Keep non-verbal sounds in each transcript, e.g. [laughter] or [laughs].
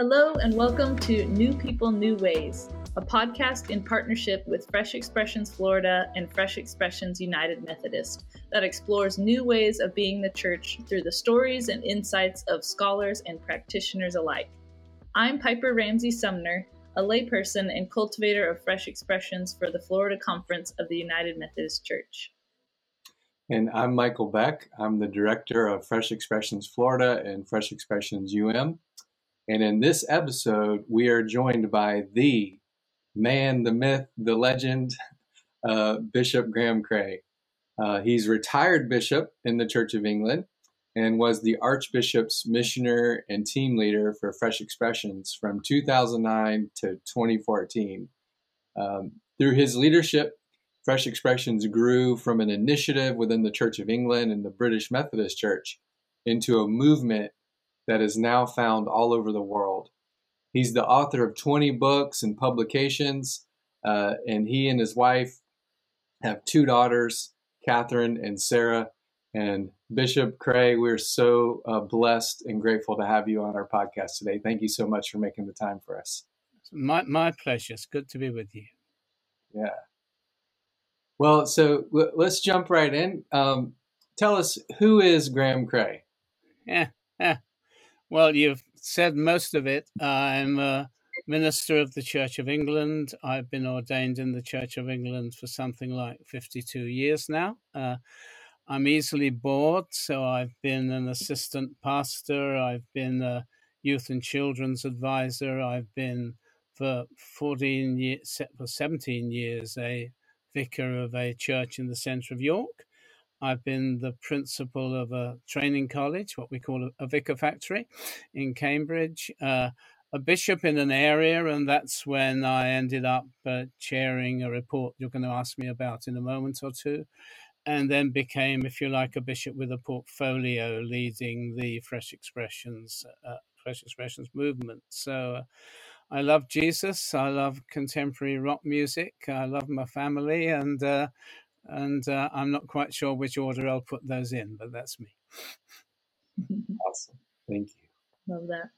Hello, and welcome to New People, New Ways, a podcast in partnership with Fresh Expressions Florida and Fresh Expressions United Methodist that explores new ways of being the church through the stories and insights of scholars and practitioners alike. I'm Piper Ramsey Sumner, a layperson and cultivator of fresh expressions for the Florida Conference of the United Methodist Church. And I'm Michael Beck. I'm the director of Fresh Expressions Florida and Fresh Expressions UM. And in this episode, we are joined by the man, the myth, the legend, [laughs] uh, Bishop Graham Cray. Uh, he's retired bishop in the Church of England and was the Archbishop's missioner and team leader for Fresh Expressions from 2009 to 2014. Um, through his leadership, Fresh Expressions grew from an initiative within the Church of England and the British Methodist Church into a movement that is now found all over the world. He's the author of 20 books and publications, uh, and he and his wife have two daughters, Catherine and Sarah. And Bishop Cray, we're so uh, blessed and grateful to have you on our podcast today. Thank you so much for making the time for us. My, my pleasure. It's good to be with you. Yeah. Well, so l- let's jump right in. Um, tell us, who is Graham Cray? [laughs] Yeah, yeah. Well, you've said most of it. I'm a minister of the Church of England. I've been ordained in the Church of England for something like 52 years now. Uh, I'm easily bored, so I've been an assistant pastor, I've been a youth and children's advisor, I've been for 14 years, for 17 years a vicar of a church in the centre of York. I've been the principal of a training college, what we call a, a vicar factory in Cambridge, uh, a bishop in an area, and that's when I ended up uh, chairing a report you're going to ask me about in a moment or two and then became, if you like, a bishop with a portfolio leading the Fresh Expressions, uh, Fresh Expressions movement. So uh, I love Jesus. I love contemporary rock music. I love my family, and uh, and uh, I'm not quite sure which order I'll put those in, but that's me. [laughs] Awesome. Thank you. Love that.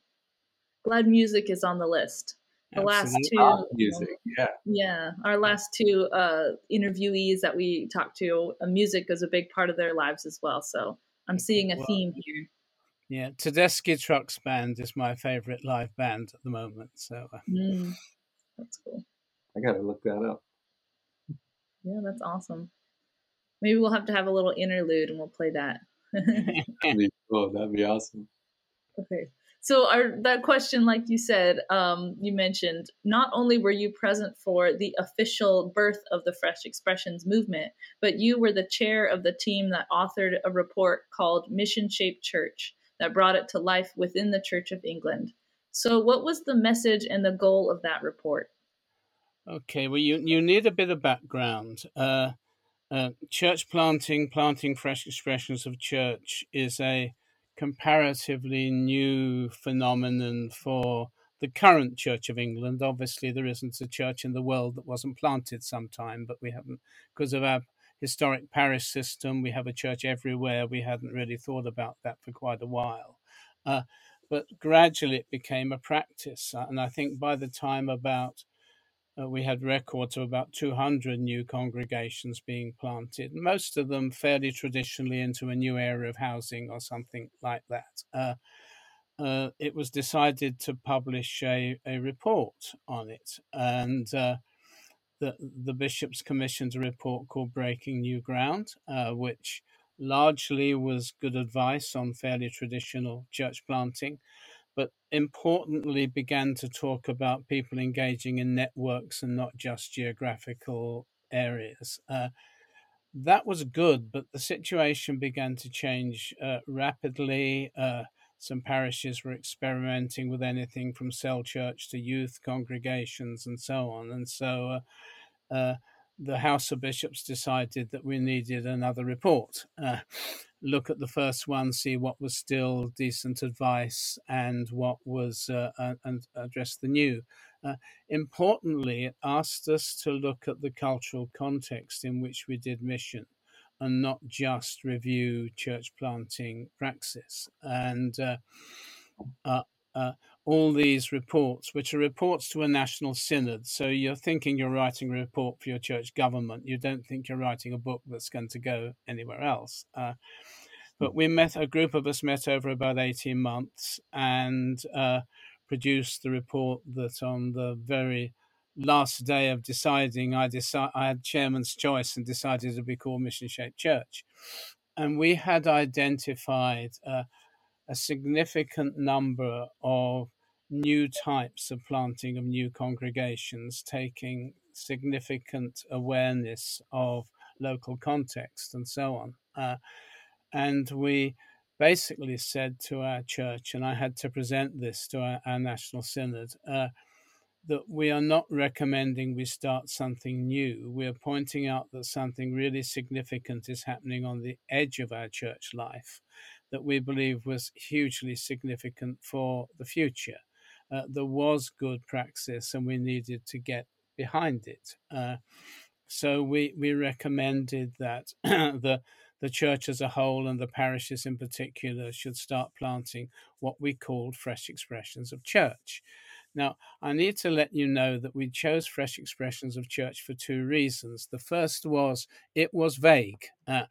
Glad music is on the list the last two music yeah yeah our last two uh interviewees that we talked to uh, music is a big part of their lives as well so i'm seeing a well, theme here yeah tedeschi trucks band is my favorite live band at the moment so uh, mm, that's cool i gotta look that up yeah that's awesome. Maybe we'll have to have a little interlude and we'll play that. [laughs] [laughs] That'd be cool. That'd be awesome. Okay. So our that question like you said um, you mentioned not only were you present for the official birth of the fresh expressions movement but you were the chair of the team that authored a report called mission shaped church that brought it to life within the church of england. So what was the message and the goal of that report okay well you, you need a bit of background uh, uh, church planting planting fresh expressions of church is a comparatively new phenomenon for the current Church of England. Obviously, there isn't a church in the world that wasn't planted sometime, but we haven't, because of our historic parish system, we have a church everywhere. We hadn't really thought about that for quite a while. Uh, but gradually it became a practice. And I think by the time about uh, we had records of about 200 new congregations being planted, most of them fairly traditionally into a new area of housing or something like that. Uh, uh, it was decided to publish a, a report on it, and uh, the, the bishops commissioned a report called Breaking New Ground, uh, which largely was good advice on fairly traditional church planting but importantly began to talk about people engaging in networks and not just geographical areas. Uh, that was good, but the situation began to change uh, rapidly. Uh, some parishes were experimenting with anything from cell church to youth congregations and so on. And so uh, uh, the House of Bishops decided that we needed another report. Look at the first one, see what was still decent advice and what was, uh, and address the new. Uh, importantly, it asked us to look at the cultural context in which we did mission and not just review church planting praxis. And uh, uh, uh all these reports, which are reports to a national synod. So you're thinking you're writing a report for your church government. You don't think you're writing a book that's going to go anywhere else. Uh, but we met, a group of us met over about 18 months and uh, produced the report that on the very last day of deciding, I, decide, I had chairman's choice and decided to be called Mission Shaped Church. And we had identified uh, a significant number of new types of planting of new congregations, taking significant awareness of local context and so on. Uh, and we basically said to our church, and I had to present this to our, our National Synod, uh, that we are not recommending we start something new. We are pointing out that something really significant is happening on the edge of our church life that we believe was hugely significant for the future. Uh, there was good praxis and we needed to get behind it. Uh, so we, we recommended that [clears throat] the the church as a whole and the parishes in particular should start planting what we called fresh expressions of church. Now, I need to let you know that we chose Fresh Expressions of Church for two reasons. The first was it was vague, uh,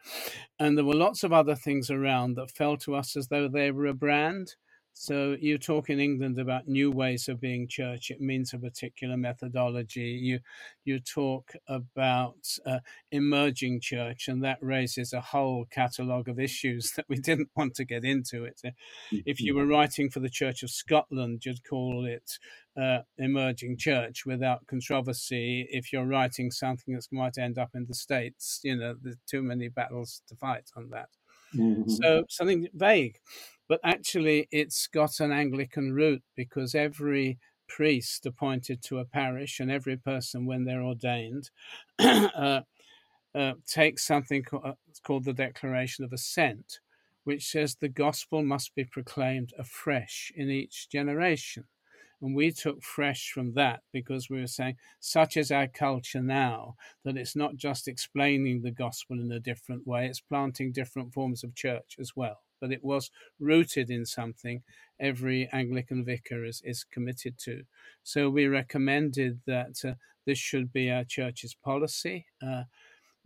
and there were lots of other things around that fell to us as though they were a brand. So you talk in England about new ways of being church. It means a particular methodology. You you talk about uh, emerging church, and that raises a whole catalogue of issues [laughs] that we didn't want to get into. It. If you were writing for the Church of Scotland, you'd call it uh, emerging church without controversy. If you're writing something that might end up in the states, you know, there's too many battles to fight on that. Mm-hmm. So something vague but actually it's got an Anglican root because every priest appointed to a parish and every person when they're ordained [clears throat] uh, uh, takes something uh, called the Declaration of Assent, which says the gospel must be proclaimed afresh in each generation. And we took fresh from that because we were saying, such is our culture now, that it's not just explaining the gospel in a different way, it's planting different forms of church as well but it was rooted in something every Anglican vicar is, is committed to. So we recommended that uh, this should be our church's policy. Uh,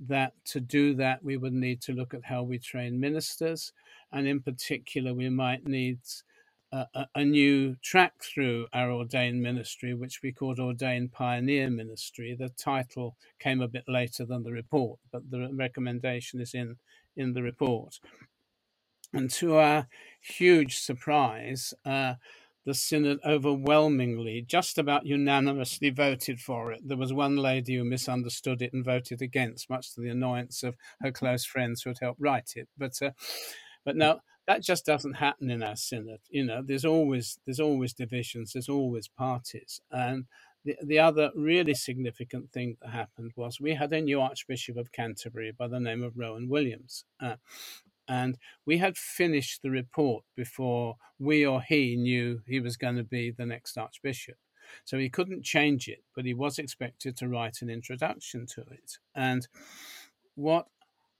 that to do that, we would need to look at how we train ministers, and in particular, we might need a, a, a new track through our ordained ministry, which we called Ordained Pioneer Ministry. The title came a bit later than the report, but the recommendation is in in the report. And to our huge surprise, uh, the synod overwhelmingly, just about unanimously voted for it. There was one lady who misunderstood it and voted against, much to the annoyance of her close friends who had helped write it. But uh, but now that just doesn't happen in our synod. You know, there's always there's always divisions, there's always parties, and the, the other really significant thing that happened was we had a new Archbishop of Canterbury by the name of Rowan Williams. Uh, and we had finished the report before we or he knew he was going to be the next archbishop. So he couldn't change it, but he was expected to write an introduction to it. And what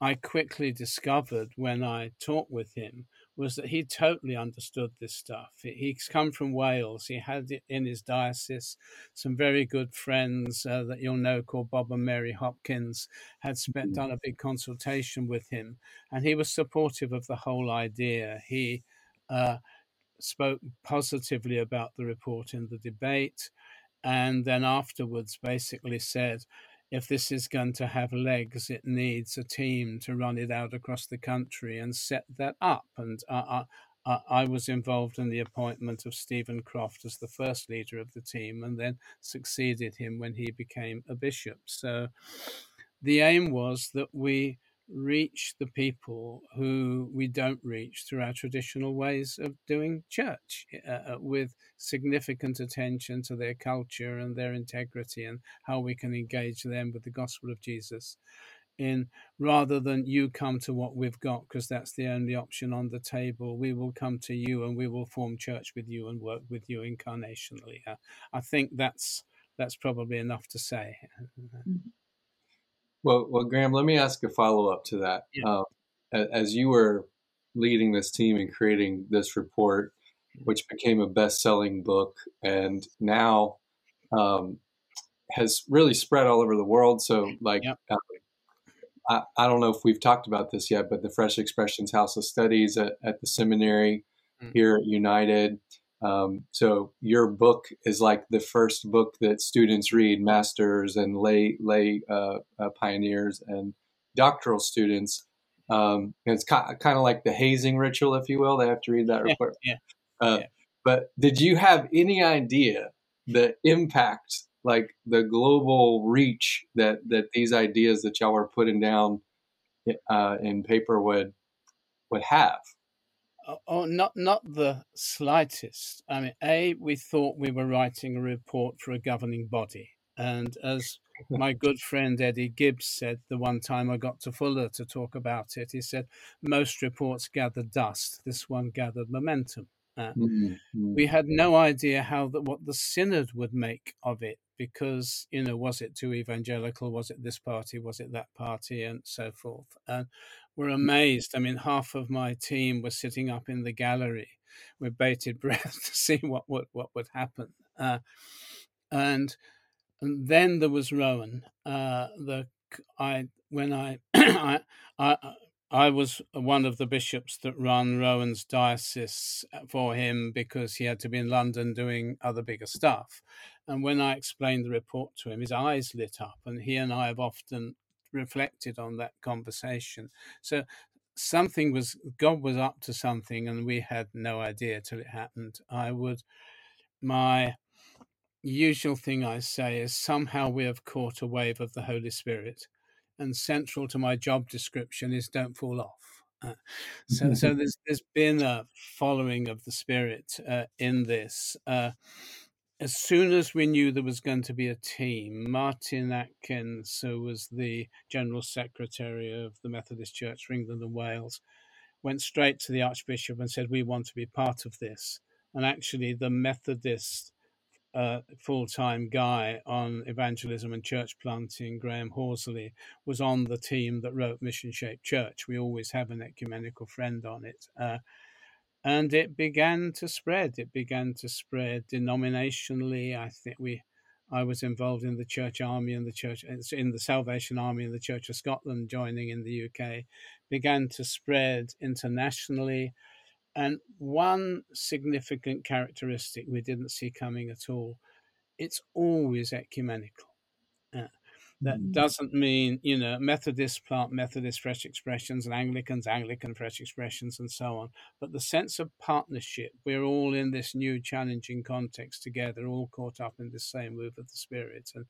I quickly discovered when I talked with him was that he totally understood this stuff. He's come from Wales. He had in his diocese some very good friends uh, that you'll know called Bob and Mary Hopkins had spent done a big consultation with him, and he was supportive of the whole idea. He uh, spoke positively about the report in the debate, and then afterwards basically said if this is going to have legs, it needs a team to run it out across the country and set that up. And I, I, was involved in the appointment of Steven Croft as the first leader of the team and then succeeded him when he became a bishop. So the aim was that we reach the people who we don't reach through our traditional ways of doing church uh, uh, with significant attention to their culture and their integrity and how we can engage them with the gospel of Jesus in rather than you come to what we've got because that's the only option on the table. We will come to you and we will form church with you and work with you incarnationally uh, i think that's that's probably enough to say. Mm-hmm. Well, well, Graham, let me ask a follow up to that. Yeah. Uh, as you were leading this team and creating this report, which became a best-selling book, and now um, has really spread all over the world. So, like, uh, I, I, don't know if we've talked about this yet, but the Fresh Expressions House of Studies at, at the seminary mm-hmm. here at United. Um, so your book is like the first book that students read, masters and lay lay uh, uh, pioneers and doctoral students. Um, it's kind of like the hazing ritual, if you will. They have to read that report. Yeah. Uh, yeah. But did you have any idea the impact, like the global reach that that these ideas that y'all were putting down uh, in paper would would have? Oh, oh, not not the slightest. I mean, a we thought we were writing a report for a governing body, and as [laughs] my good friend Eddie Gibbs said the one time I got to Fuller to talk about it, he said most reports gather dust. This one gathered momentum. Uh, mm-hmm. We had no idea how that what the synod would make of it because you know was it too evangelical, was it this party, was it that party, and so forth. And we're amazed. I mean, half of my team were sitting up in the gallery with bated [laughs] breath to see what what what would happen. Uh, and, and then there was Rowan. Uh, the I when I, [clears throat] I I I was one of the bishops that run Rowan's diocese for him because he had to be in London doing other bigger stuff. And when I explained the report to him, his eyes lit up, and he and I have often reflected on that conversation. So something was God was up to something, and we had no idea till it happened. I would my usual thing I say is somehow we have caught a wave of the Holy Spirit, and central to my job description is don't fall off. Uh, so, so [laughs] there's there's been a following of the Spirit uh, in this. Uh, as soon as we knew there was going to be a team, Martin Atkins, who was the General Secretary of the Methodist Church for England and Wales, went straight to the Archbishop and said, We want to be part of this. And actually, the Methodist uh, full time guy on evangelism and church planting, Graham Horsley, was on the team that wrote Mission Shaped Church. We always have an ecumenical friend on it. Uh, and it began to spread. It began to spread denominationally. I think we, I was involved in the Church Army and the Church in the Salvation Army and the Church of Scotland, joining in the UK, began to spread internationally. And one significant characteristic we didn't see coming at all, it's always ecumenical. That mm. doesn't mean, you know, Methodists plant Methodist fresh expressions and Anglicans, Anglican fresh expressions, and so on. But the sense of partnership, we're all in this new challenging context together, all caught up in the same move of the Spirit. And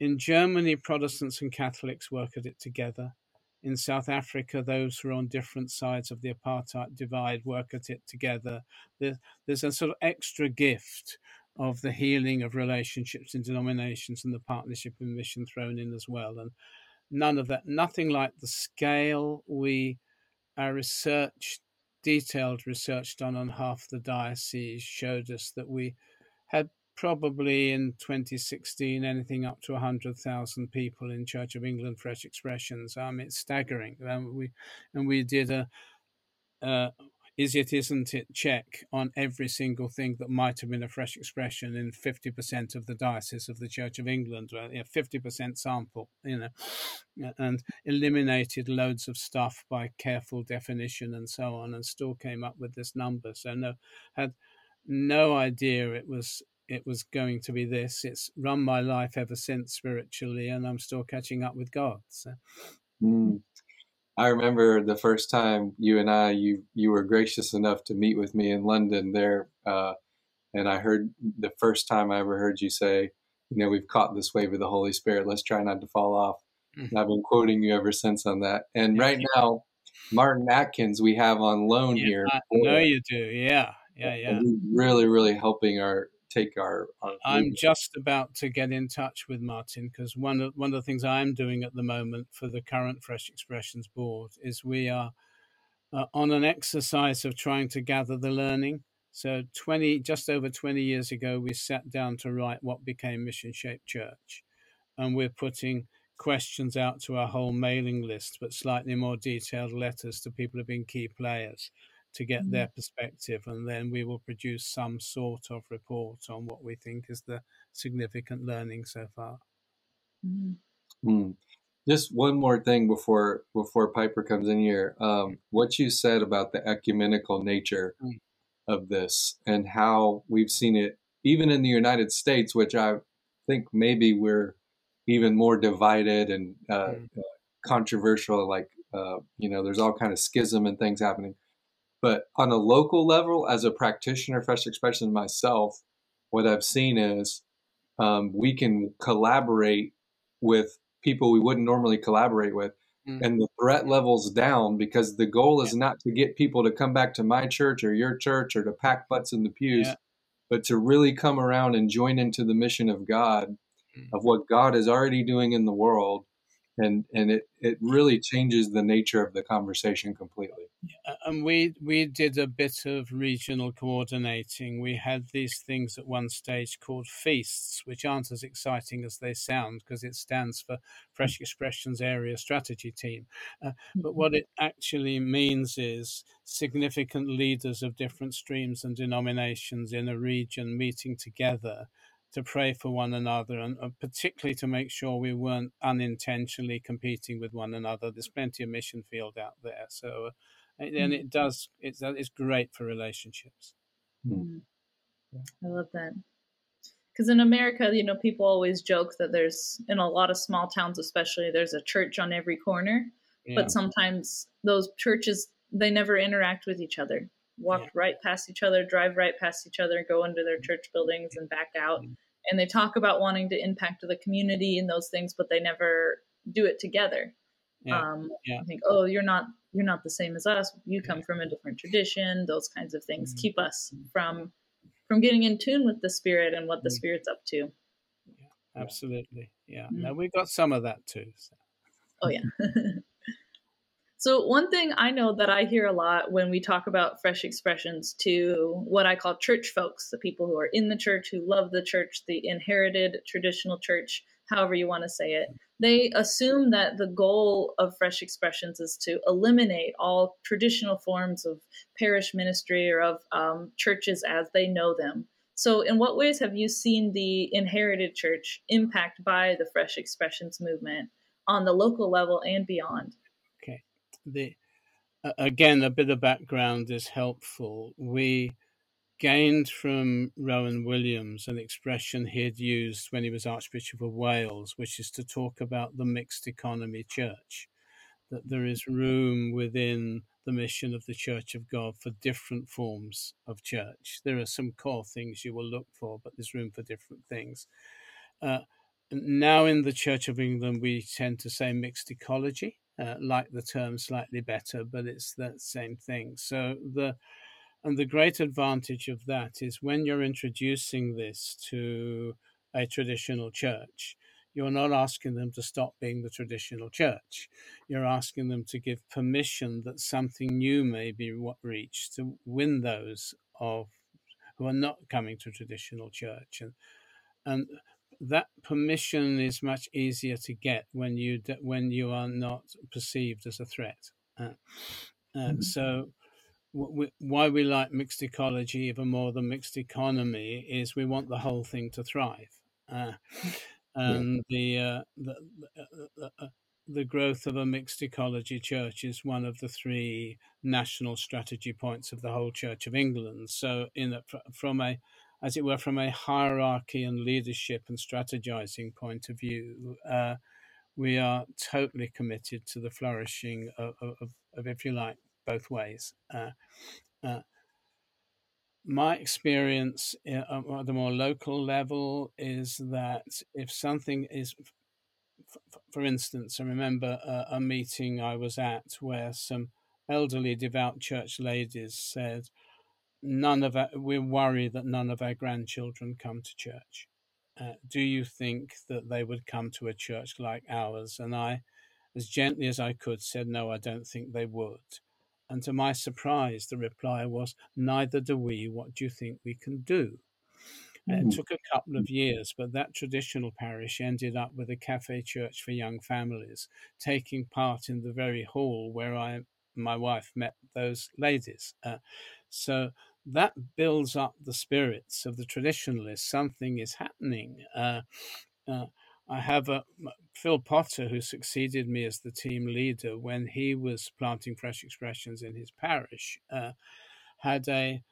in Germany, Protestants and Catholics work at it together. In South Africa, those who are on different sides of the apartheid divide work at it together. There's a sort of extra gift of the healing of relationships and denominations and the partnership and mission thrown in as well. And none of that, nothing like the scale we, our research, detailed research done on half the diocese showed us that we had probably in 2016 anything up to 100,000 people in Church of England Fresh Expressions. Um, it's staggering. Um, we and we did a, uh, is it, isn't it check on every single thing that might have been a fresh expression in 50% of the diocese of the Church of England, you know, 50% sample, you know, and eliminated loads of stuff by careful definition and so on, and still came up with this number. So no, had no idea it was it was going to be this. It's run my life ever since spiritually, and I'm still catching up with God. So. Mm. I remember the first time you and I, you you were gracious enough to meet with me in London there, uh, and I heard the first time I ever heard you say, you know, we've caught this wave of the Holy Spirit. Let's try not to fall off. Mm-hmm. I've been quoting you ever since on that. And right now, Martin Atkins we have on loan yeah, here. I know you do. Yeah, yeah, yeah. Really, really helping our take our. our I'm just about to get in touch with Martin because one of one of the things I'm doing at the moment for the current Fresh Expressions board is we are uh, on an exercise of trying to gather the learning. So 20, just over 20 years ago, we sat down to write what became Mission Shaped Church, and we're putting questions out to our whole mailing list, but slightly more detailed letters to people who've been key players to get mm. their perspective, and then we will produce some sort of report on what we think is the significant learning so far. Mm. Mm. Just one more thing before before Piper comes in here. Um, what you said about the ecumenical nature mm. of this and how we've seen it even in the United States, which I think maybe we're even more divided and uh, mm. uh, controversial. Like uh, you know, there's all kind of schism and things happening. But on a local level, as a practitioner, fresh expression myself, what I've seen is um, we can collaborate with people we wouldn't normally collaborate with. Mm. And the threat level's down because the goal is yeah. not to get people to come back to my church or your church or to pack butts in the pews, yeah. but to really come around and join into the mission of God, mm. of what God is already doing in the world and and it it really changes the nature of the conversation completely and we we did a bit of regional coordinating we had these things at one stage called feasts which aren't as exciting as they sound because it stands for fresh expressions area strategy team uh, but what it actually means is significant leaders of different streams and denominations in a region meeting together to pray for one another and uh, particularly to make sure we weren't unintentionally competing with one another. There's plenty of mission field out there. So, uh, and mm. it does, it's, it's great for relationships. Mm. I love that. Because in America, you know, people always joke that there's, in a lot of small towns especially, there's a church on every corner. Yeah. But sometimes those churches, they never interact with each other walk yeah. right past each other, drive right past each other, go into their church buildings and back out. Mm-hmm. And they talk about wanting to impact the community and those things, but they never do it together. Yeah. Um, yeah. I think, oh, you're not you're not the same as us. You come from a different tradition. Those kinds of things mm-hmm. keep us from from getting in tune with the spirit and what the mm-hmm. spirit's up to. Yeah, absolutely. Yeah. Mm-hmm. Now we got some of that too. So. Oh yeah. [laughs] So, one thing I know that I hear a lot when we talk about fresh expressions to what I call church folks, the people who are in the church, who love the church, the inherited traditional church, however you want to say it, they assume that the goal of fresh expressions is to eliminate all traditional forms of parish ministry or of um, churches as they know them. So, in what ways have you seen the inherited church impact by the fresh expressions movement on the local level and beyond? Okay. The again a bit of background is helpful. We gained from Rowan Williams an expression he had used when he was Archbishop of Wales, which is to talk about the mixed economy church, that there is room within the mission of the Church of God for different forms of church. There are some core things you will look for, but there's room for different things. Uh, now in the Church of England, we tend to say mixed ecology uh, like the term slightly better, but it's the same thing. So the and the great advantage of that is when you're introducing this to a traditional church, you're not asking them to stop being the traditional church. You're asking them to give permission that something new may be reached to win those of who are not coming to traditional church. And and that permission is much easier to get when you when you are not perceived as a threat. Uh, uh, mm-hmm. So, why we like mixed ecology even more than mixed economy is we want the whole thing to thrive, uh, and yeah. the, uh, the, the, uh, the growth of a mixed ecology church is one of the three national strategy points of the whole Church of England. So, in a, from a as it were, from a hierarchy and leadership and strategizing point of view, uh, we are totally committed to the flourishing of, of, of if you like, both ways. Uh, uh, my experience uh, at the more local level is that if something is, for instance, I remember a, a meeting I was at where some elderly devout church ladies said, none of our, we worry that none of our grandchildren come to church. Uh, do you think that they would come to a church like ours? And I, as gently as I could, said, No, I don't think they would. And to my surprise, the reply was, Neither do we. What do you think we can do? Mm-hmm. It took a couple of years, but that traditional parish ended up with a cafe church for young families, taking part in the very hall where I my wife met those ladies. Uh, so that builds up the spirits of the traditionalists. Something is happening. Uh, uh, I have a Phil Potter who succeeded me as the team leader when he was planting fresh expressions in his parish. Uh, had a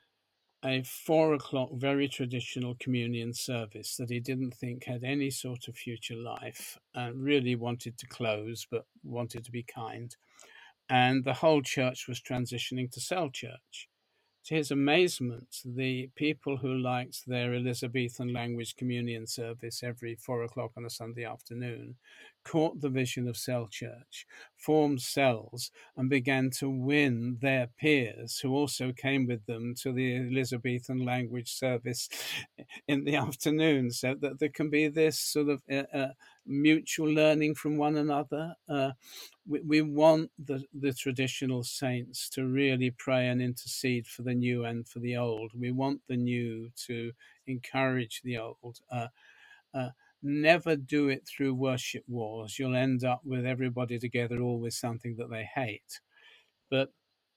a four o'clock very traditional communion service that he didn't think had any sort of future life and really wanted to close but wanted to be kind and the whole church was transitioning to cell church to his amazement, the people who liked their Elizabethan language communion service every four o'clock on a Sunday afternoon caught the vision of cell church, formed cells, and began to win their peers who also came with them to the Elizabethan language service in the afternoon, so that there can be this sort of uh, uh, mutual learning from one another. Uh, we, we want the, the traditional saints to really pray and intercede for the new and for the old. We want the new to encourage the old. Uh, uh, never do it through worship wars. You'll end up with everybody together all with something that they hate. But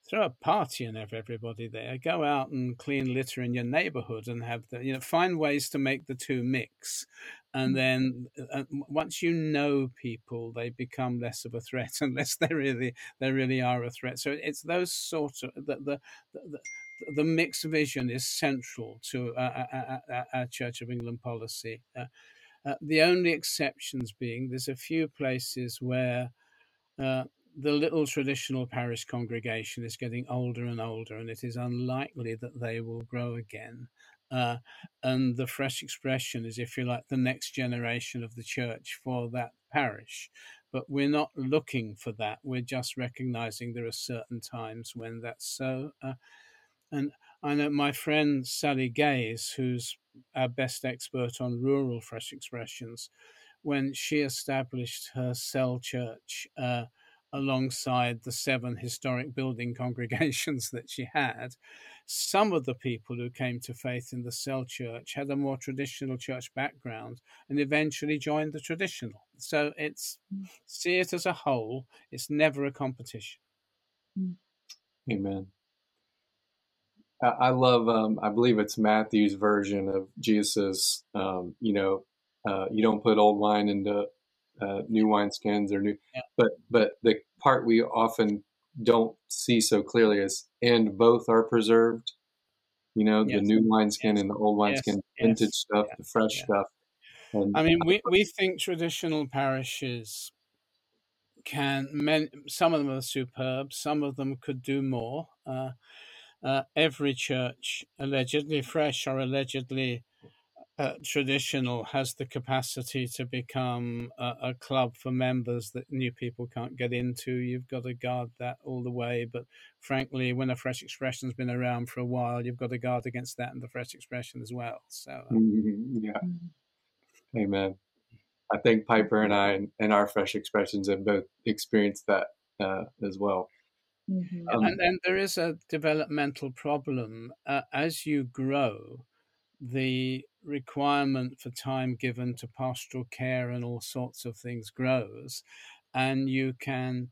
throw a party and have everybody there. Go out and clean litter in your neighborhood and have the, you know, find ways to make the two mix. And mm. then uh, uh once you know people, they become less of a threat [laughs] unless they really, they really are a threat. So it's those sort of, the, the, the, the mixed vision is central to our, our, our Church of England policy. Uh, uh, the only exceptions being there's a few places where uh, the little traditional parish congregation is getting older and older, and it is unlikely that they will grow again. Uh, and the fresh expression is, if you like, the next generation of the church for that parish. But we're not looking for that. We're just recognizing there are certain times when that's so. Uh, and I know my friend Sally Gaze, who's our best expert on rural fresh expressions, when she established her cell church uh, alongside the seven historic building [laughs] congregations that she had, some of the people who came to faith in the cell church had a more traditional church background and eventually joined the traditional. So it's mm. see it as a whole, it's never a competition. Mm. Amen. I love, um, I believe it's Matthew's version of Jesus. Um, you know, uh, you don't put old wine into uh, new wineskins or new, yeah. but but the part we often don't see so clearly is, and both are preserved. You know, yes. the new wineskin yes. and the old wineskin, yes. vintage stuff, the fresh yeah. stuff. And I mean, we [laughs] we think traditional parishes can, men, some of them are superb, some of them could do more. Uh, uh, every church, allegedly fresh or allegedly uh, traditional, has the capacity to become a, a, club for members that new people can't get into. You've got to guard that all the way. But frankly, when a fresh expression's been around for a while, you've got to guard against that and the fresh expression as well. So, uh, mm-hmm. yeah. Mm-hmm. Amen. I think Piper and I and our fresh expressions have both experienced that uh, as well. Mm-hmm. Um, and then there is a developmental problem. Uh, as you grow, the requirement for time given to pastoral care and all sorts of things grows, and you can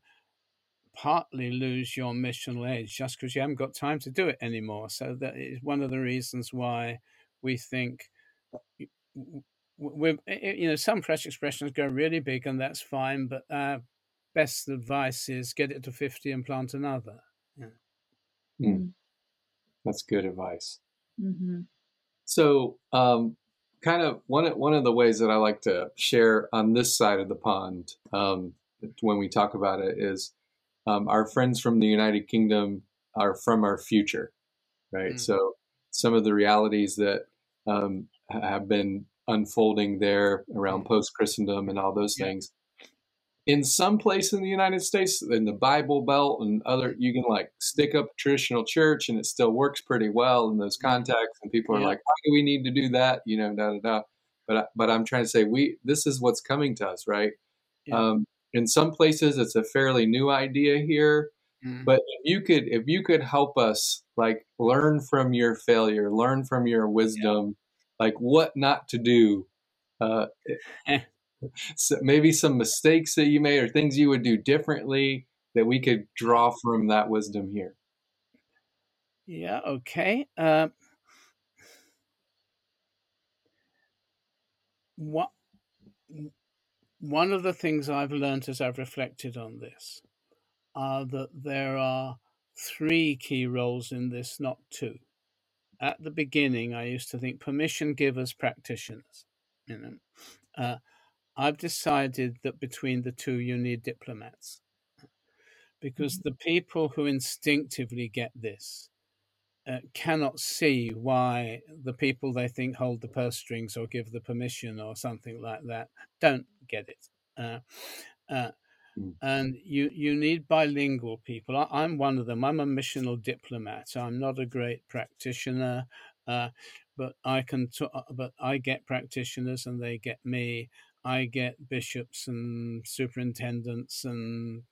partly lose your missional edge just because you haven't got time to do it anymore. So that is one of the reasons why we think we're, you know some fresh expressions go really big and that's fine, but uh, best advice is get it to 50 and plant another. Yeah. Mm. That's good advice. Mm-hmm. So, um, kind of one of, one of the ways that I like to share on this side of the pond um, when we talk about it is um, our friends from the United Kingdom are from our future, right? Mm. So, some of the realities that um, have been unfolding there around mm. post Christendom and all those yeah. things in some place in the United States, in the Bible Belt and other, you can like stick up traditional church and it still works pretty well in those mm-hmm. contexts. And people are yeah. like, why do we need to do that? You know, da da da. But but I'm trying to say we this is what's coming to us, right? Yeah. Um, in some places, it's a fairly new idea here. Mm-hmm. But if you could if you could help us like learn from your failure, learn from your wisdom, yeah. like what not to do. Uh, [laughs] so maybe some mistakes that you made or things you would do differently that we could draw from that wisdom here? Yeah, okay. Uh, what one of the things I've learned as I've reflected on this are that there are three key roles in this, not two. At the beginning, I used to think permission givers, practitioners. You know, uh, I've decided that between the two, you need diplomats because mm-hmm. the people who instinctively get this uh, cannot see why the people they think hold the purse strings or give the permission or something like that don't get it. Uh, uh, mm. and you you need bilingual people. I, am one of them. I'm a missional diplomat. I'm not a great practitioner, uh, but I can. T- uh, but I get practitioners, and they get me. I get bishops and superintendents and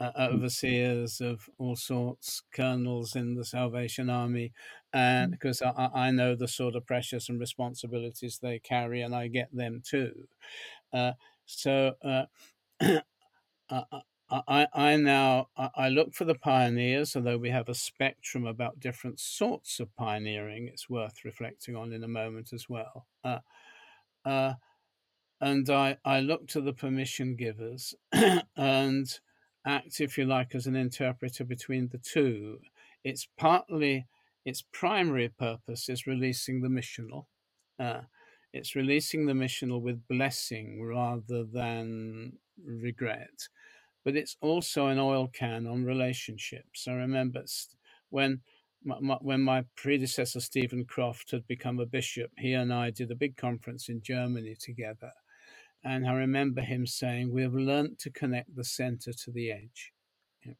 uh, overseers of all sorts, colonels in the Salvation Army, and because I, I, know the sort of pressures and responsibilities they carry, and I get them too. Uh, so uh, [clears throat] I, I I, now I look for the pioneers, although we have a spectrum about different sorts of pioneering. It's worth reflecting on in a moment as well. And I, I look to the permission givers [clears throat] and act, if you like, as an interpreter between the two. It's partly its primary purpose is releasing the missional. Uh, it's releasing the missional with blessing rather than regret. But it's also an oil can on relationships. I remember when my, my, when my predecessor Steven Croft had become a bishop, he and I did a big conference in Germany together, and I remember him saying, We have learnt to connect the center to the edge. Yeah.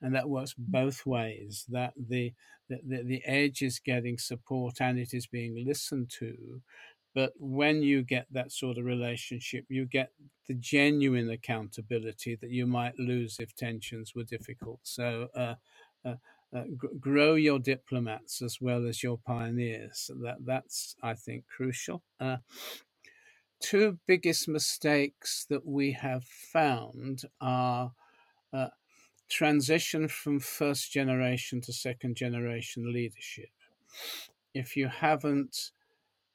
And that works both ways that the, the, the, edge is getting support and it is being listened to. But when you get that sort of relationship, you get the genuine accountability that you might lose if tensions were difficult. So, uh, uh, uh, grow your diplomats as well as your pioneers. That that's I think crucial. Uh, two biggest mistakes that we have found are uh, transition from first generation to second generation leadership. If you haven't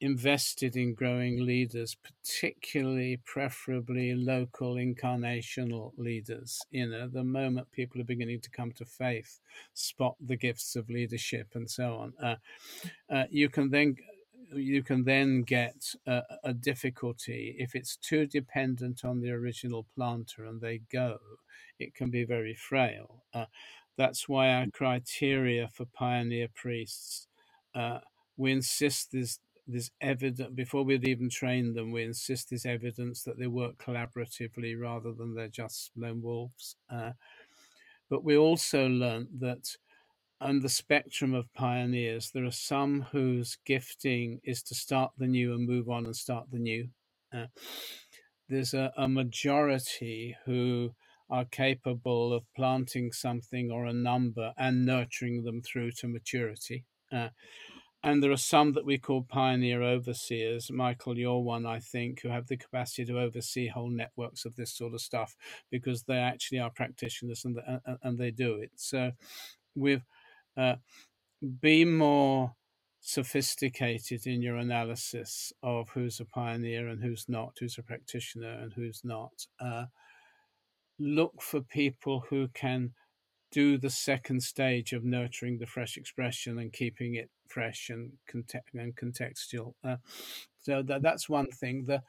invested in growing leaders, particularly, preferably local incarnational leaders. You know, the moment people are beginning to come to faith, spot the gifts of leadership and so on. Uh, uh, you can then you can then get a, a, difficulty if it's too dependent on the original planter and they go. It can be very frail. Uh, that's why our criteria for pioneer priests, uh, we insist there's, there's evidence, before we'd even train them, we insist there's evidence that they work collaboratively rather than they're just lone wolves. Uh, but we also learnt that and the spectrum of pioneers. There are some whose gifting is to start the new and move on and start the new. Uh, there's a, a, majority who are capable of planting something or a number and nurturing them through to maturity. Uh, and there are some that we call pioneer overseers. Michael, you're one, I think, who have the capacity to oversee whole networks of this sort of stuff because they actually are practitioners and, and, and they do it. So we've uh, be more sophisticated in your analysis of who's a pioneer and who's not, who's a practitioner and who's not. Uh, look for people who can do the second stage of nurturing the fresh expression and keeping it fresh and, context- and contextual. Uh, so that, that's one thing. The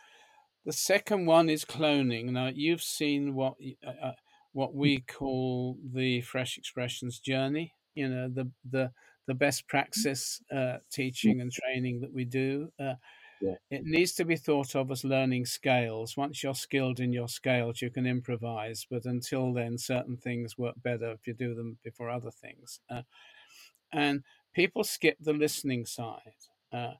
the second one is cloning. Now you've seen what uh, uh what we call the fresh expressions journey you know the the the best praxis uh, teaching and training that we do. Uh, yeah. It needs to be thought of as learning scales. Once you're skilled in your scales, you can improvise, but until then, certain things work better if you do them before other things. Uh, and people skip the listening side. Uh,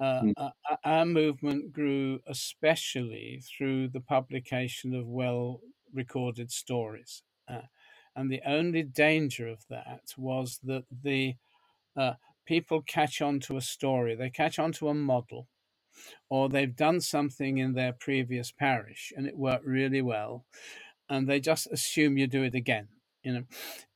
mm. our movement grew especially through the publication of well recorded stories. And the only danger of that was that the uh, people catch on to a story, they catch on to a model, or they've done something in their previous parish and it worked really well, and they just assume you do it again. You know,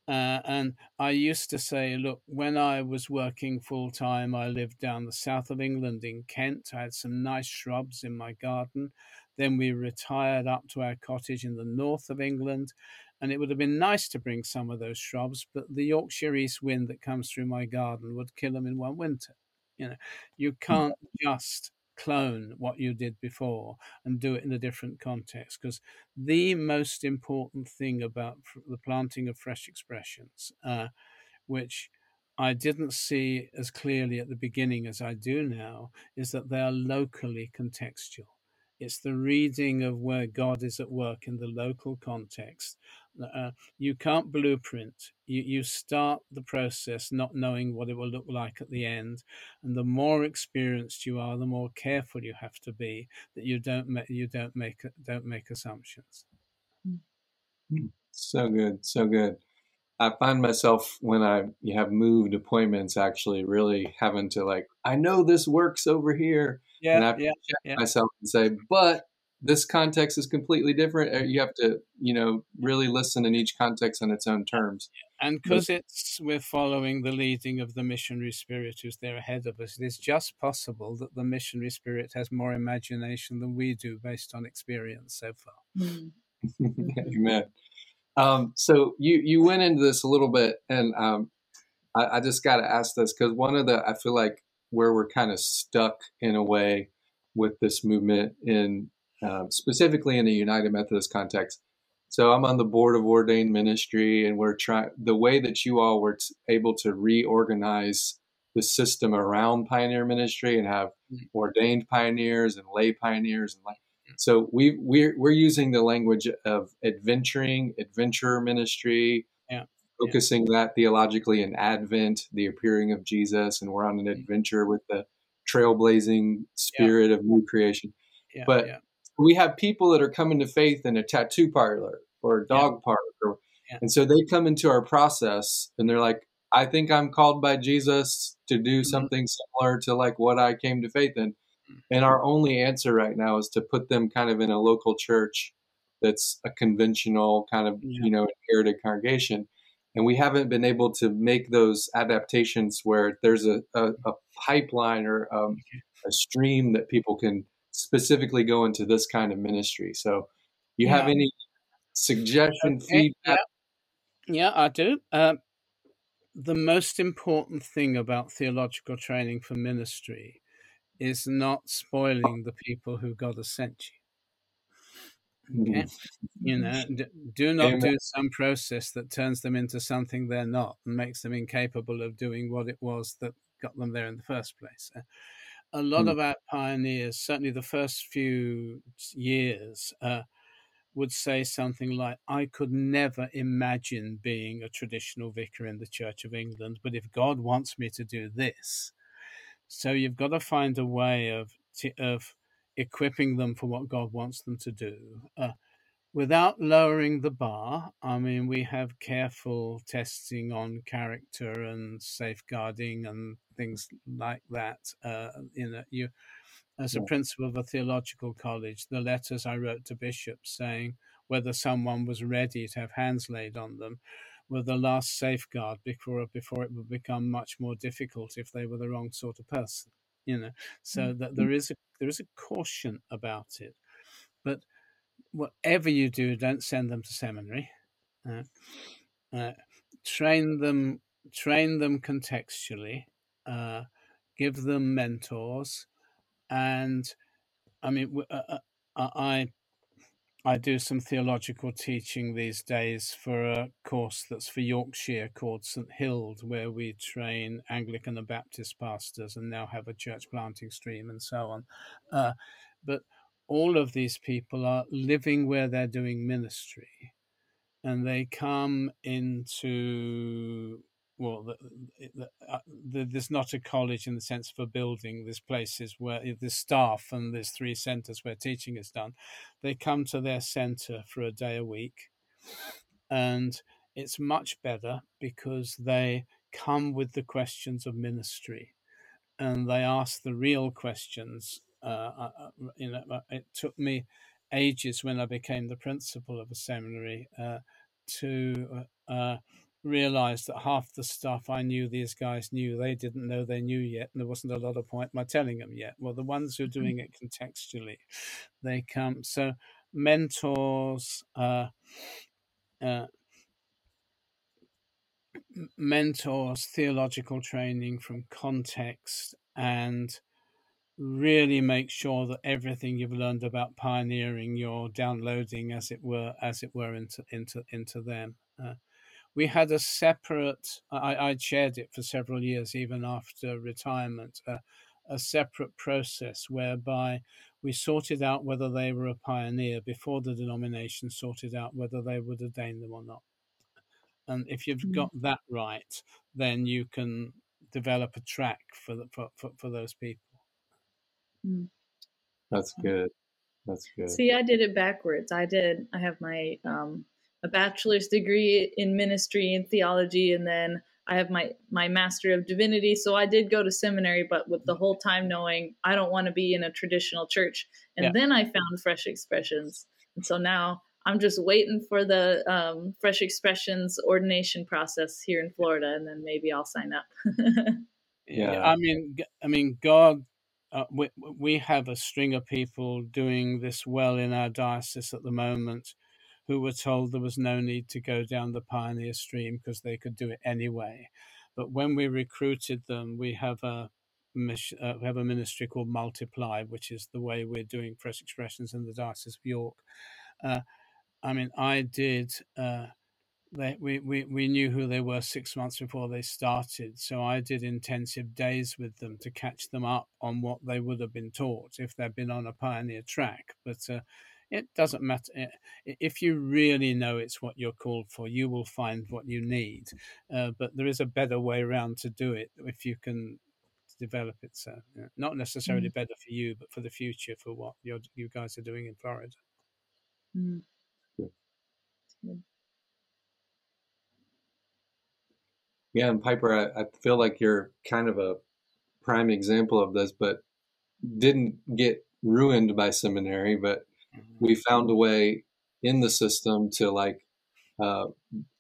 uh, and I used to say, look, when I was working full time, I lived down the south of England in Kent. I had some nice shrubs in my garden. Then we retired up to our cottage in the north of England. And it would have been nice to bring some of those shrubs, but the Yorkshire east wind that comes through my garden would kill them in one winter. You know, you hmm. can't just clone what you did before and do it in a different context because the most important thing about the planting of fresh expressions uh, which i didn't see as clearly at the beginning as i do now is that they are locally contextual it's the reading of where God is at work in the local context. Uh, you can't blueprint. You, you start the process not knowing what it will look like at the end. And the more experienced you are, the more careful you have to be that you don't make, you don't make, don't make assumptions. Hmm. So good. So good. I find myself when I you have moved appointments actually really having to like I know this works over here yeah, and I yeah, check yeah. myself and say, but this context is completely different. You have to, you know, really listen in each context on its own terms. And because it's we're following the leading of the missionary spirit who's there ahead of us, it is just possible that the missionary spirit has more imagination than we do based on experience so far. Mm. [laughs] Amen. Um, so you you went into this a little bit, and um, I, I just got to ask this because one of the I feel like where we're kind of stuck in a way with this movement in uh, specifically in the United Methodist context. So I'm on the board of ordained ministry, and we're trying the way that you all were t- able to reorganize the system around pioneer ministry and have mm-hmm. ordained pioneers and lay pioneers and like so we we're, we're using the language of adventuring adventure ministry yeah focusing yeah. that theologically in Advent, the appearing of Jesus, and we're on an mm-hmm. adventure with the trailblazing spirit yeah. of new creation. But we have people that are coming to faith in a tattoo parlor or a dog park, or, and so they come into our process and they're like, "I think I'm called by Jesus to do mm-hmm. something similar to like what I came to faith in." Mm-hmm. And our only answer right now is to put them kind of in a local church that's a conventional kind of you know inherited congregation and we haven't been able to make those adaptations where there's a, a, a pipeline or um, a stream that people can specifically go into this kind of ministry. So, you yeah. have any suggestion, okay. feedback? Yeah. yeah, I do. Uh, the most important thing about theological training for ministry is not spoiling the people who God has sent you. Okay. Mm. You know, do not do some process that turns them into something they're not and makes them incapable of doing what it was that got them there in the first place. A lot mm. of our pioneers, certainly the first few years, uh, would say something like, I could never imagine being a traditional vicar in the Church of England, but if God wants me to do this. So you've got to find a way of, of equipping them for what God wants them to do. Uh, without lowering the bar, I mean, we have careful testing on character and safeguarding and things like that. Uh, you know, you, as a principal of a theological college, the letters I wrote to bishops saying whether someone was ready to have hands laid on them were the last safeguard before before it would become much more difficult if they were the wrong sort of person you know so mm-hmm. that there is a there is a caution about it but whatever you do don't send them to seminary uh, uh, train them train them contextually uh, give them mentors and i mean uh, uh, i I do some theological teaching these days for a course that's for Yorkshire called St Hild, where we train Anglican and Baptist pastors and now have a church planting stream and so on. Uh, but all of these people are living where they're doing ministry and they come into well, the, the, uh, the, there's not a college in the sense of a building. There's places where there's staff and there's three centres where teaching is done. They come to their centre for a day a week, and it's much better because they come with the questions of ministry, and they ask the real questions. Uh, uh, uh you know, uh, it took me ages when I became the principal of a seminary uh, to realized that half the stuff I knew these guys knew, they didn't know they knew yet, and there wasn't a lot of point my telling them yet. Well, the ones who are doing it contextually, they come. So mentors, uh, uh, mentors, theological training from context, and really make sure that everything you've learned about pioneering you're downloading as it were as it were into into into them uh, we had a separate I, i'd shared it for several years even after retirement uh, a separate process whereby we sorted out whether they were a pioneer before the denomination sorted out whether they would ordain them or not and if you've mm. got that right then you can develop a track for, the, for, for, for those people Mm. That's good. That's good. See, I did it backwards. I did. I have my um, a bachelor's degree in ministry and theology, and then I have my my master of divinity. So I did go to seminary, but with the whole time knowing I don't want to be in a traditional church. And yeah. then I found Fresh Expressions, and so now I'm just waiting for the um, Fresh Expressions ordination process here in Florida, and then maybe I'll sign up. [laughs] yeah, I mean, I mean, God uh, we, we have a string of people doing this well in our diocese at the moment who were told there was no need to go down the pioneer stream because they could do it anyway. But when we recruited them, we have a uh, we have a ministry called Multiply, which is the way we're doing Fresh Expressions in the Diocese of York. Uh, I mean, I did uh, they, we, we, we knew who they were six months before they started. So I did intensive days with them to catch them up on what they would have been taught if they'd been on a pioneer track. But uh, it doesn't matter. If you really know it's what you're called for, you will find what you need. Uh, but there is a better way around to do it if you can develop it. So, yeah. not necessarily mm. better for you, but for the future for what you you guys are doing in Florida. Mm. Yeah, and Piper, I, I feel like you're kind of a prime example of this, but didn't get ruined by seminary, but. We found a way in the system to like uh,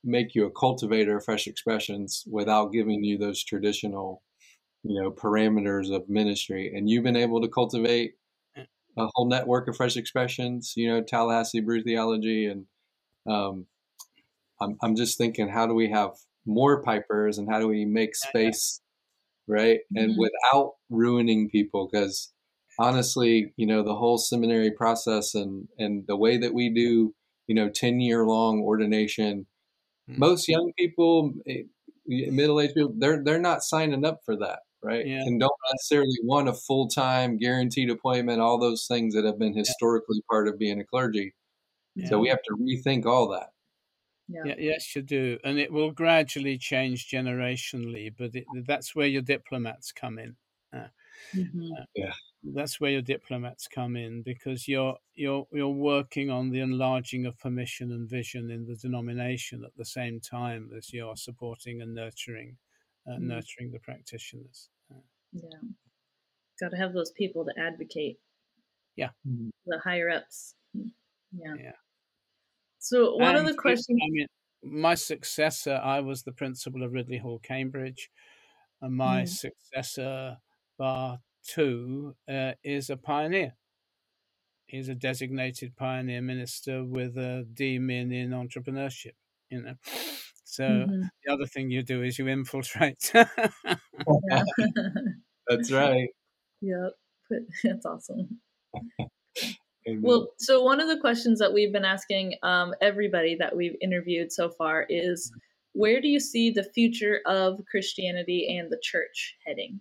make you a cultivator of fresh expressions without giving you those traditional, you know, parameters of ministry. And you've been able to cultivate a whole network of fresh expressions, you know, Tallahassee Brew Theology. And um, I'm, I'm just thinking, how do we have more pipers and how do we make space right mm-hmm. and without ruining people because honestly you know the whole seminary process and and the way that we do you know 10 year long ordination mm-hmm. most young people eh, middle-aged people they're they're not signing up for that right yeah. and don't necessarily want a full-time guaranteed appointment all those things that have been historically yeah. part of being a clergy yeah. so we have to rethink all that yeah. yeah. yes, you do, and it will gradually change generationally. But it, that's where your diplomats come in. Uh, mm-hmm. uh, yeah, that's where your diplomats come in because you're you're you're working on the enlarging of permission and vision in the denomination at the same time as you're supporting and nurturing, uh, mm-hmm. nurturing the practitioners. Uh, yeah, got to have those people to advocate. Yeah, mm-hmm. the higher ups. Yeah. Yeah. So one and of the questions. I mean, my successor, I was the principal of Ridley Hall, Cambridge, and my mm. successor, Bar Two, uh, is a pioneer. He's a designated pioneer minister with a DMin in entrepreneurship. You know, so mm-hmm. the other thing you do is you infiltrate. [laughs] [laughs] That's right. Yep, [laughs] that's awesome. Well, so one of the questions that we've been asking um, everybody that we've interviewed so far is where do you see the future of Christianity and the church heading?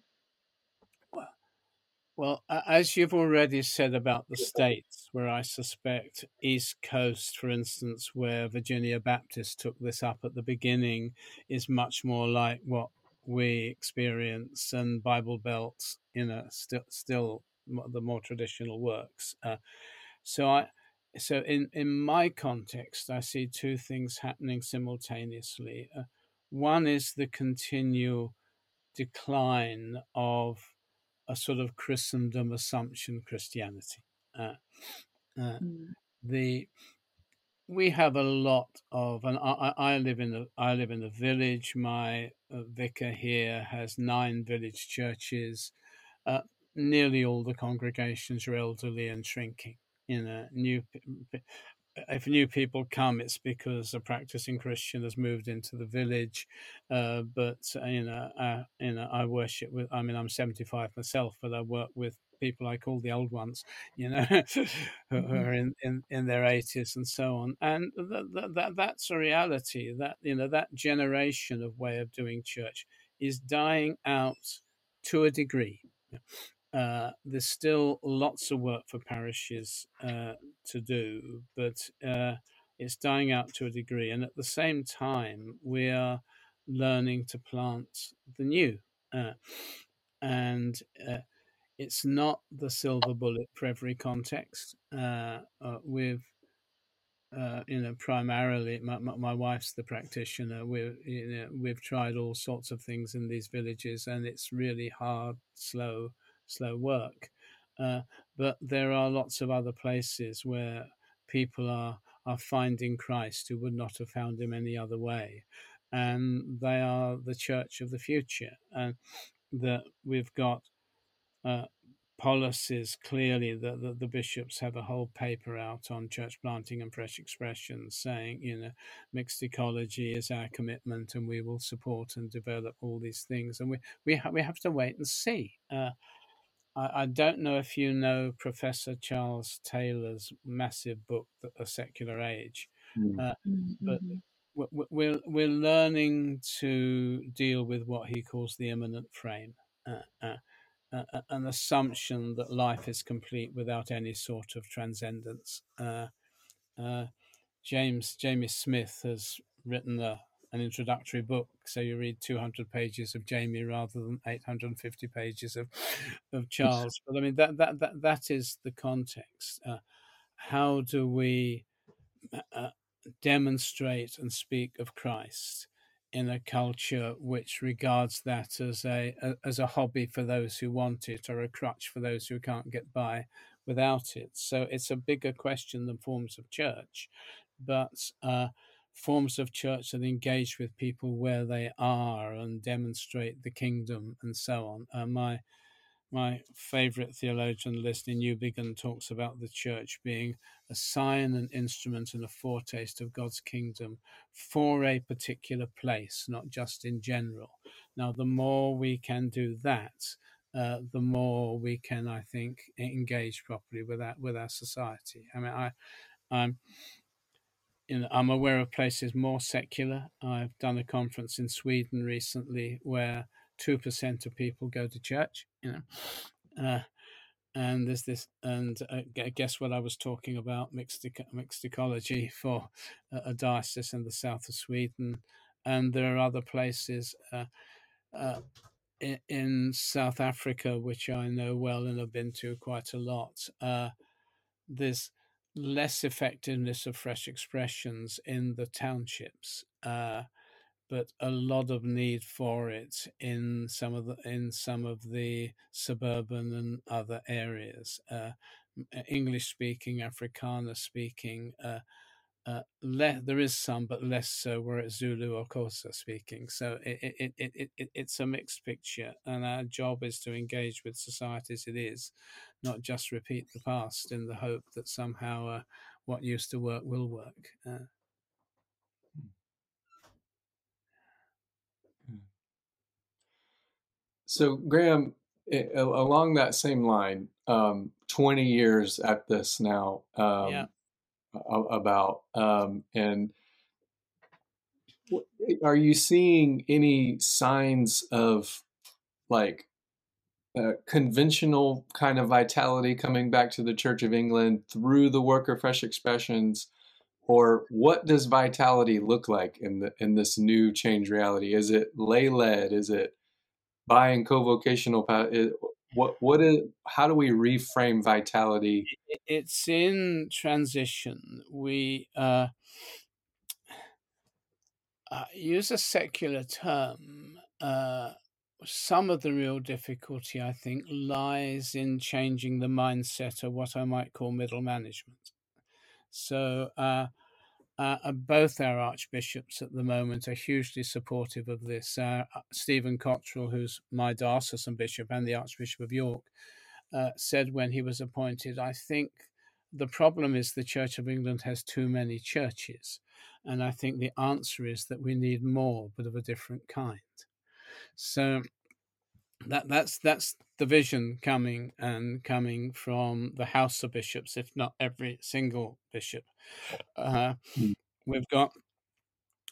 Well, as you've already said about the states, where I suspect East Coast, for instance, where Virginia Baptist took this up at the beginning, is much more like what we experience, and Bible Belt, you know, still still the more traditional works. Uh, so I, so in in my context, I see two things happening simultaneously. Uh, one is the continual decline of a sort of Christendom assumption Christianity. Uh, uh, mm. The we have a lot of, and I, I live in the I live in the village. My uh, vicar here has nine village churches. Uh, nearly all the congregations are elderly and shrinking. You know, new if new people come, it's because a practicing Christian has moved into the village. Uh, but uh, you know, uh, you know, I worship with. I mean, I'm 75 myself, but I work with people I call the old ones. You know, [laughs] who Mm-hmm. are in, in, in their 80s and so on. And that, that that's a reality. That you know, that generation of way of doing church is dying out to a degree. Uh, there's still lots of work for parishes uh, to do, but uh, it's dying out to a degree. And at the same time, we are learning to plant the new. Uh, and uh, it's not the silver bullet for every context. Uh, uh, you know, primarily my, my, my wife's the practitioner. We've you know, we've tried all sorts of things in these villages, and it's really hard, slow, slow work. Uh, but there are lots of other places where people are are finding Christ who would not have found him any other way, and they are the church of the future. And that we've got uh, policies clearly that the, the bishops have a whole paper out on church planting and fresh expressions saying you know mixed ecology is our commitment and we will support and develop all these things and we we, ha- we have to wait and see uh, I, I don't know if you know professor charles taylor's massive book the, a secular age Mm. uh, but Mm-hmm. we- we- we're we're learning to deal with what he calls the immanent frame uh, uh, uh, uh, an assumption that life is complete without any sort of transcendence. Uh, uh, James Jamie Smith has written a, an introductory book, so you read 200 pages of Jamie rather than 850 pages of of [laughs] Charles. But I mean that that that, that is the context. Uh, how do we uh, uh, demonstrate and speak of Christ in a culture which regards that as a, a as a hobby for those who want it or a crutch for those who can't get by without it. So it's a bigger question than forms of church, but uh, forms of church that engage with people where they are and demonstrate the kingdom and so on. Uh, my my favorite theologian, Lesslie Newbigin, talks about the church being a sign, an instrument, and a foretaste of God's kingdom for a particular place, not just in general. Now, the more we can do that, uh, the more we can, I think, engage properly with that with our society. I mean, I, I'm, know, I'm aware of places more secular. I've done a conference in Sweden recently where two percent of people go to church. You know, uh, and there's this and uh, guess what i was talking about mixed, mixed ecology for a, a diocese in the south of sweden and there are other places uh, uh, in, in south africa which i know well and have been to quite a lot uh, there's less effectiveness of fresh expressions in the townships uh, but a lot of need for it in some of the in some of the suburban and other areas. Uh, English speaking, Afrikaner speaking, uh, uh, le- there is some, but less so where it's Zulu or Xhosa speaking. So it, it, it, it, it, it's a mixed picture, and our job is to engage with society as it is, not just repeat the past in the hope that somehow uh, what used to work will work. Uh, So, Graham, along that same line, um, 20 years at this now, yeah. About, um, and are you seeing any signs of like uh, conventional kind of vitality coming back to the Church of England through the work of Fresh Expressions? Or what does vitality look like in the in this new change reality? Is it lay led? Is it and co-vocational what what is how do we reframe vitality? It's in transition. We uh, uh, use a secular term uh, some of the real difficulty i think lies in changing the mindset of what i might call middle management. So uh, uh, both our archbishops at the moment are hugely supportive of this. Uh, Stephen Cottrell, who's my diocesan bishop and the Archbishop of York, uh, said when he was appointed, I think the problem is the Church of England has too many churches. And I think the answer is that we need more, but of a different kind. So that that's that's the vision coming and coming from the House of Bishops, if not every single bishop. Uh, mm. We've got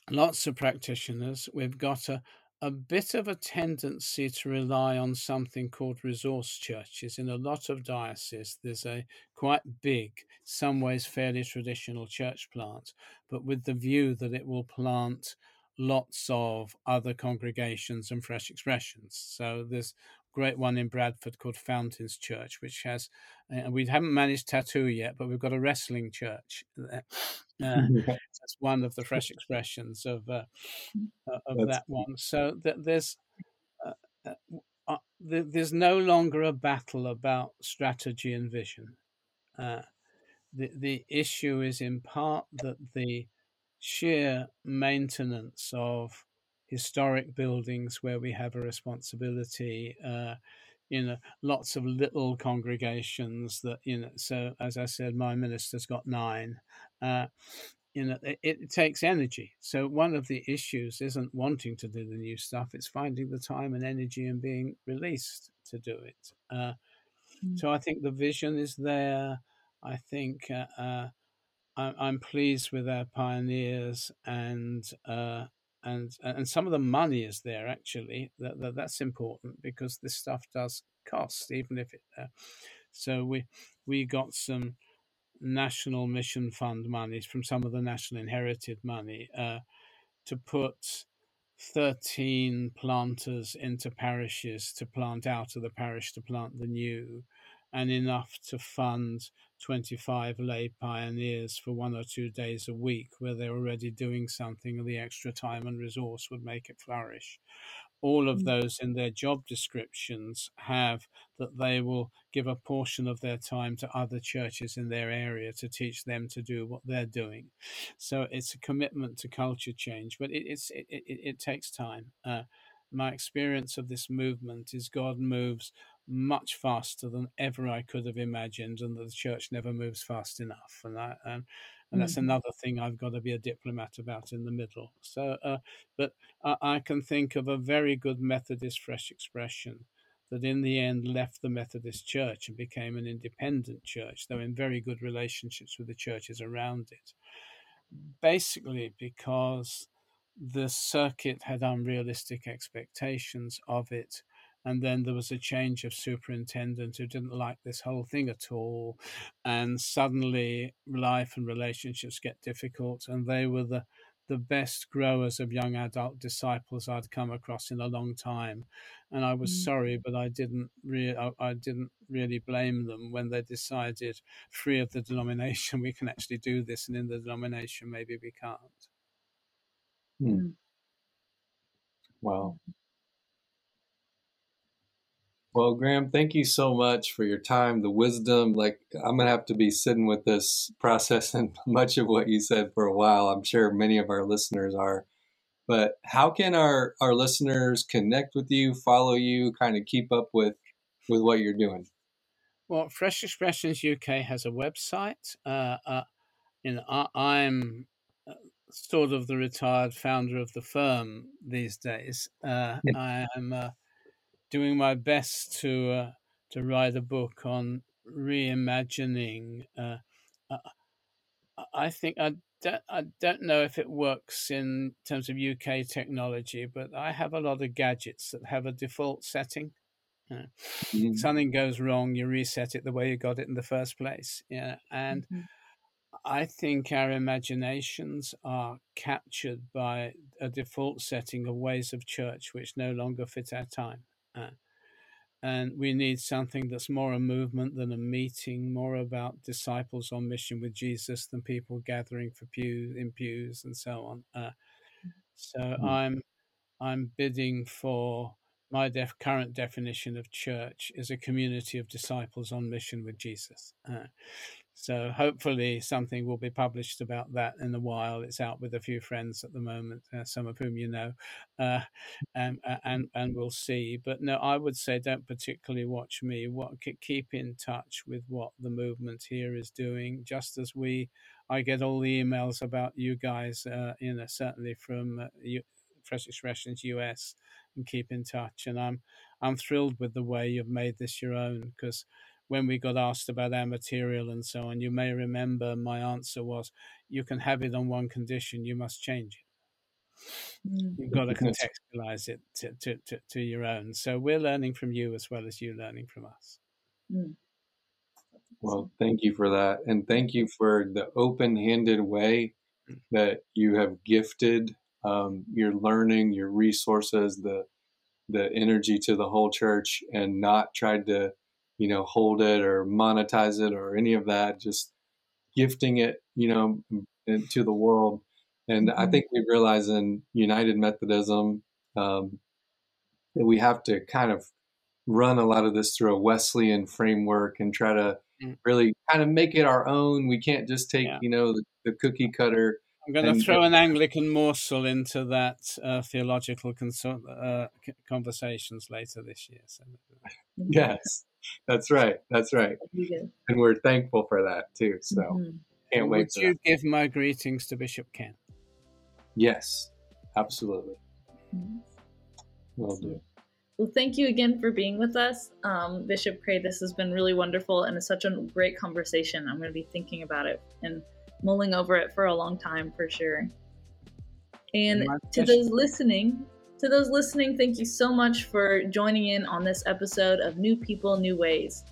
lots of practitioners. We've got a, a bit of a tendency to rely on something called resource churches. In a lot of dioceses, there's a quite big, some ways fairly traditional church plant, but with the view that it will plant lots of other congregations and fresh expressions. So there's a great one in Bradford called Fountains Church, which has, and uh, we haven't managed tattoo yet, but we've got a wrestling church. [laughs] Uh, that's one of the fresh expressions of uh, uh of that's... that one. So th- there's. Uh, uh, there's no longer a battle about strategy and vision. the the issue is in part that the sheer maintenance of historic buildings where we have a responsibility. Uh, you know, lots of little congregations that you know. So as I said, my minister's got nine. Uh, you know, it, it, takes energy. So one of the issues isn't wanting to do the new stuff; it's finding the time and energy and being released to do it. Uh, mm. So I think the vision is there. I think uh, uh I'm pleased with our pioneers and uh, and and some of the money is there actually. That, that that's important because this stuff does cost, even if it. Uh, so we we got some national mission fund monies from some of the national inherited money uh, to put 13 planters into parishes to plant out of the parish to plant the new and enough to fund 25 lay pioneers for one or two days a week where they're already doing something and the extra time and resource would make it flourish. All of mm. those in their job descriptions have that they will give a portion of their time to other churches in their area to teach them to do what they're doing. So it's a commitment to culture change, but it, it's, it, it, it takes time. Uh, my experience of this movement is God moves much faster than ever I could have imagined, and that the church never moves fast enough. And that, and, and that's mm-hmm. another thing I've got to be a diplomat about in the middle. So, uh, but I, I can think of a very good Methodist fresh expression that in the end left the Methodist Church and became an independent church, though in very good relationships with the churches around it. Basically, because the circuit had unrealistic expectations of it and then there was a change of superintendent who didn't like this whole thing at all and suddenly life and relationships get difficult and they were the the best growers of young adult disciples I'd come across in a long time, and I was mm. sorry, but I didn't really, I, I, didn't really blame them when they decided, free of the denomination, we can actually do this, and in the denomination, maybe we can't. Hmm. Wow. Well, Graham, thank you so much for your time, the wisdom. Like, I'm going to have to be sitting with this, processing [laughs] much of what you said for a while. I'm sure many of our listeners are. But how can our, our listeners connect with you, follow you, kind of keep up with, with what you're doing? Well, Fresh Expressions UK has a website. Uh, uh, you know, I, am uh, sort of the retired founder of the firm these days. Uh, yeah. I am uh, doing my best to uh, to write a book on reimagining. Uh, uh I think I don't, I don't know if it works in terms of UK technology, but I have a lot of gadgets that have a default setting. mm-hmm. Something goes wrong, you reset it the way you got it in the first place. Yeah, and mm-hmm. I think our imaginations are captured by a default setting of ways of church which no longer fit our time. Uh, and we need something that's more a movement than a meeting, more about disciples on mission with Jesus than people gathering for pews in pews and so on. Uh, so mm-hmm. I'm I'm bidding for my def- current definition of church is a community of disciples on mission with Jesus. Uh, So hopefully something will be published about that in a while. It's out with a few friends at the moment, uh, some of whom you know, uh, and and and we'll see. But no, I would say don't particularly watch me. What keep in touch with what the movement here is doing. Just as we, I get all the emails about you guys, uh, you know, certainly from uh, you, Fresh Expressions US, and keep in touch. And I'm I'm thrilled with the way you've made this your own because when we got asked about our material and so on, you may remember my answer was, you can have it on one condition, you must change it. Mm. You've got to contextualize it to, to, to, to, your own. So we're learning from you as well as you learning from us. Mm. Well, thank you for that. And thank you for the open handed way that you have gifted um, your learning, your resources, the the energy to the whole church and not tried to you know, hold it or monetize it or any of that, just gifting it, you know, to the world. And mm-hmm. I think we realize in United Methodism um, that we have to kind of run a lot of this through a Wesleyan framework and try to mm. really kind of make it our own. We can't just take, yeah. you know, the, the cookie cutter I'm going to throw an Anglican morsel into that uh, theological consult, uh, conversations later this year. So. [laughs] Yes, that's right. That's right. And we're thankful for that too. So mm-hmm. can't wait. Would you that. give my greetings to Bishop Ken? Yes, absolutely. Mm-hmm. Will do. Well, thank you again for being with us, um, Bishop Cray. This has been really wonderful and it's such a great conversation. I'm going to be thinking about it and mulling over it for a long time for sure. And to those listening, to those listening, thank you so much for joining in on this episode of New People, New Ways.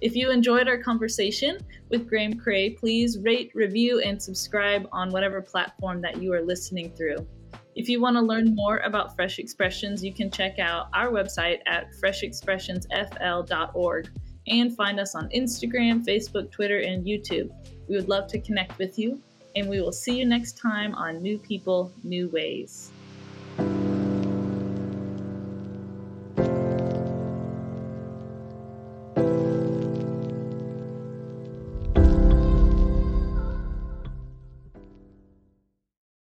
If you enjoyed our conversation with Graham Cray, please rate, review, and subscribe on whatever platform that you are listening through. If you want to learn more about Fresh Expressions, you can check out our website at freshexpressionsfl.org and find us on Instagram, Facebook, Twitter, and YouTube. We would love to connect with you, and we will see you next time on New People, New Ways.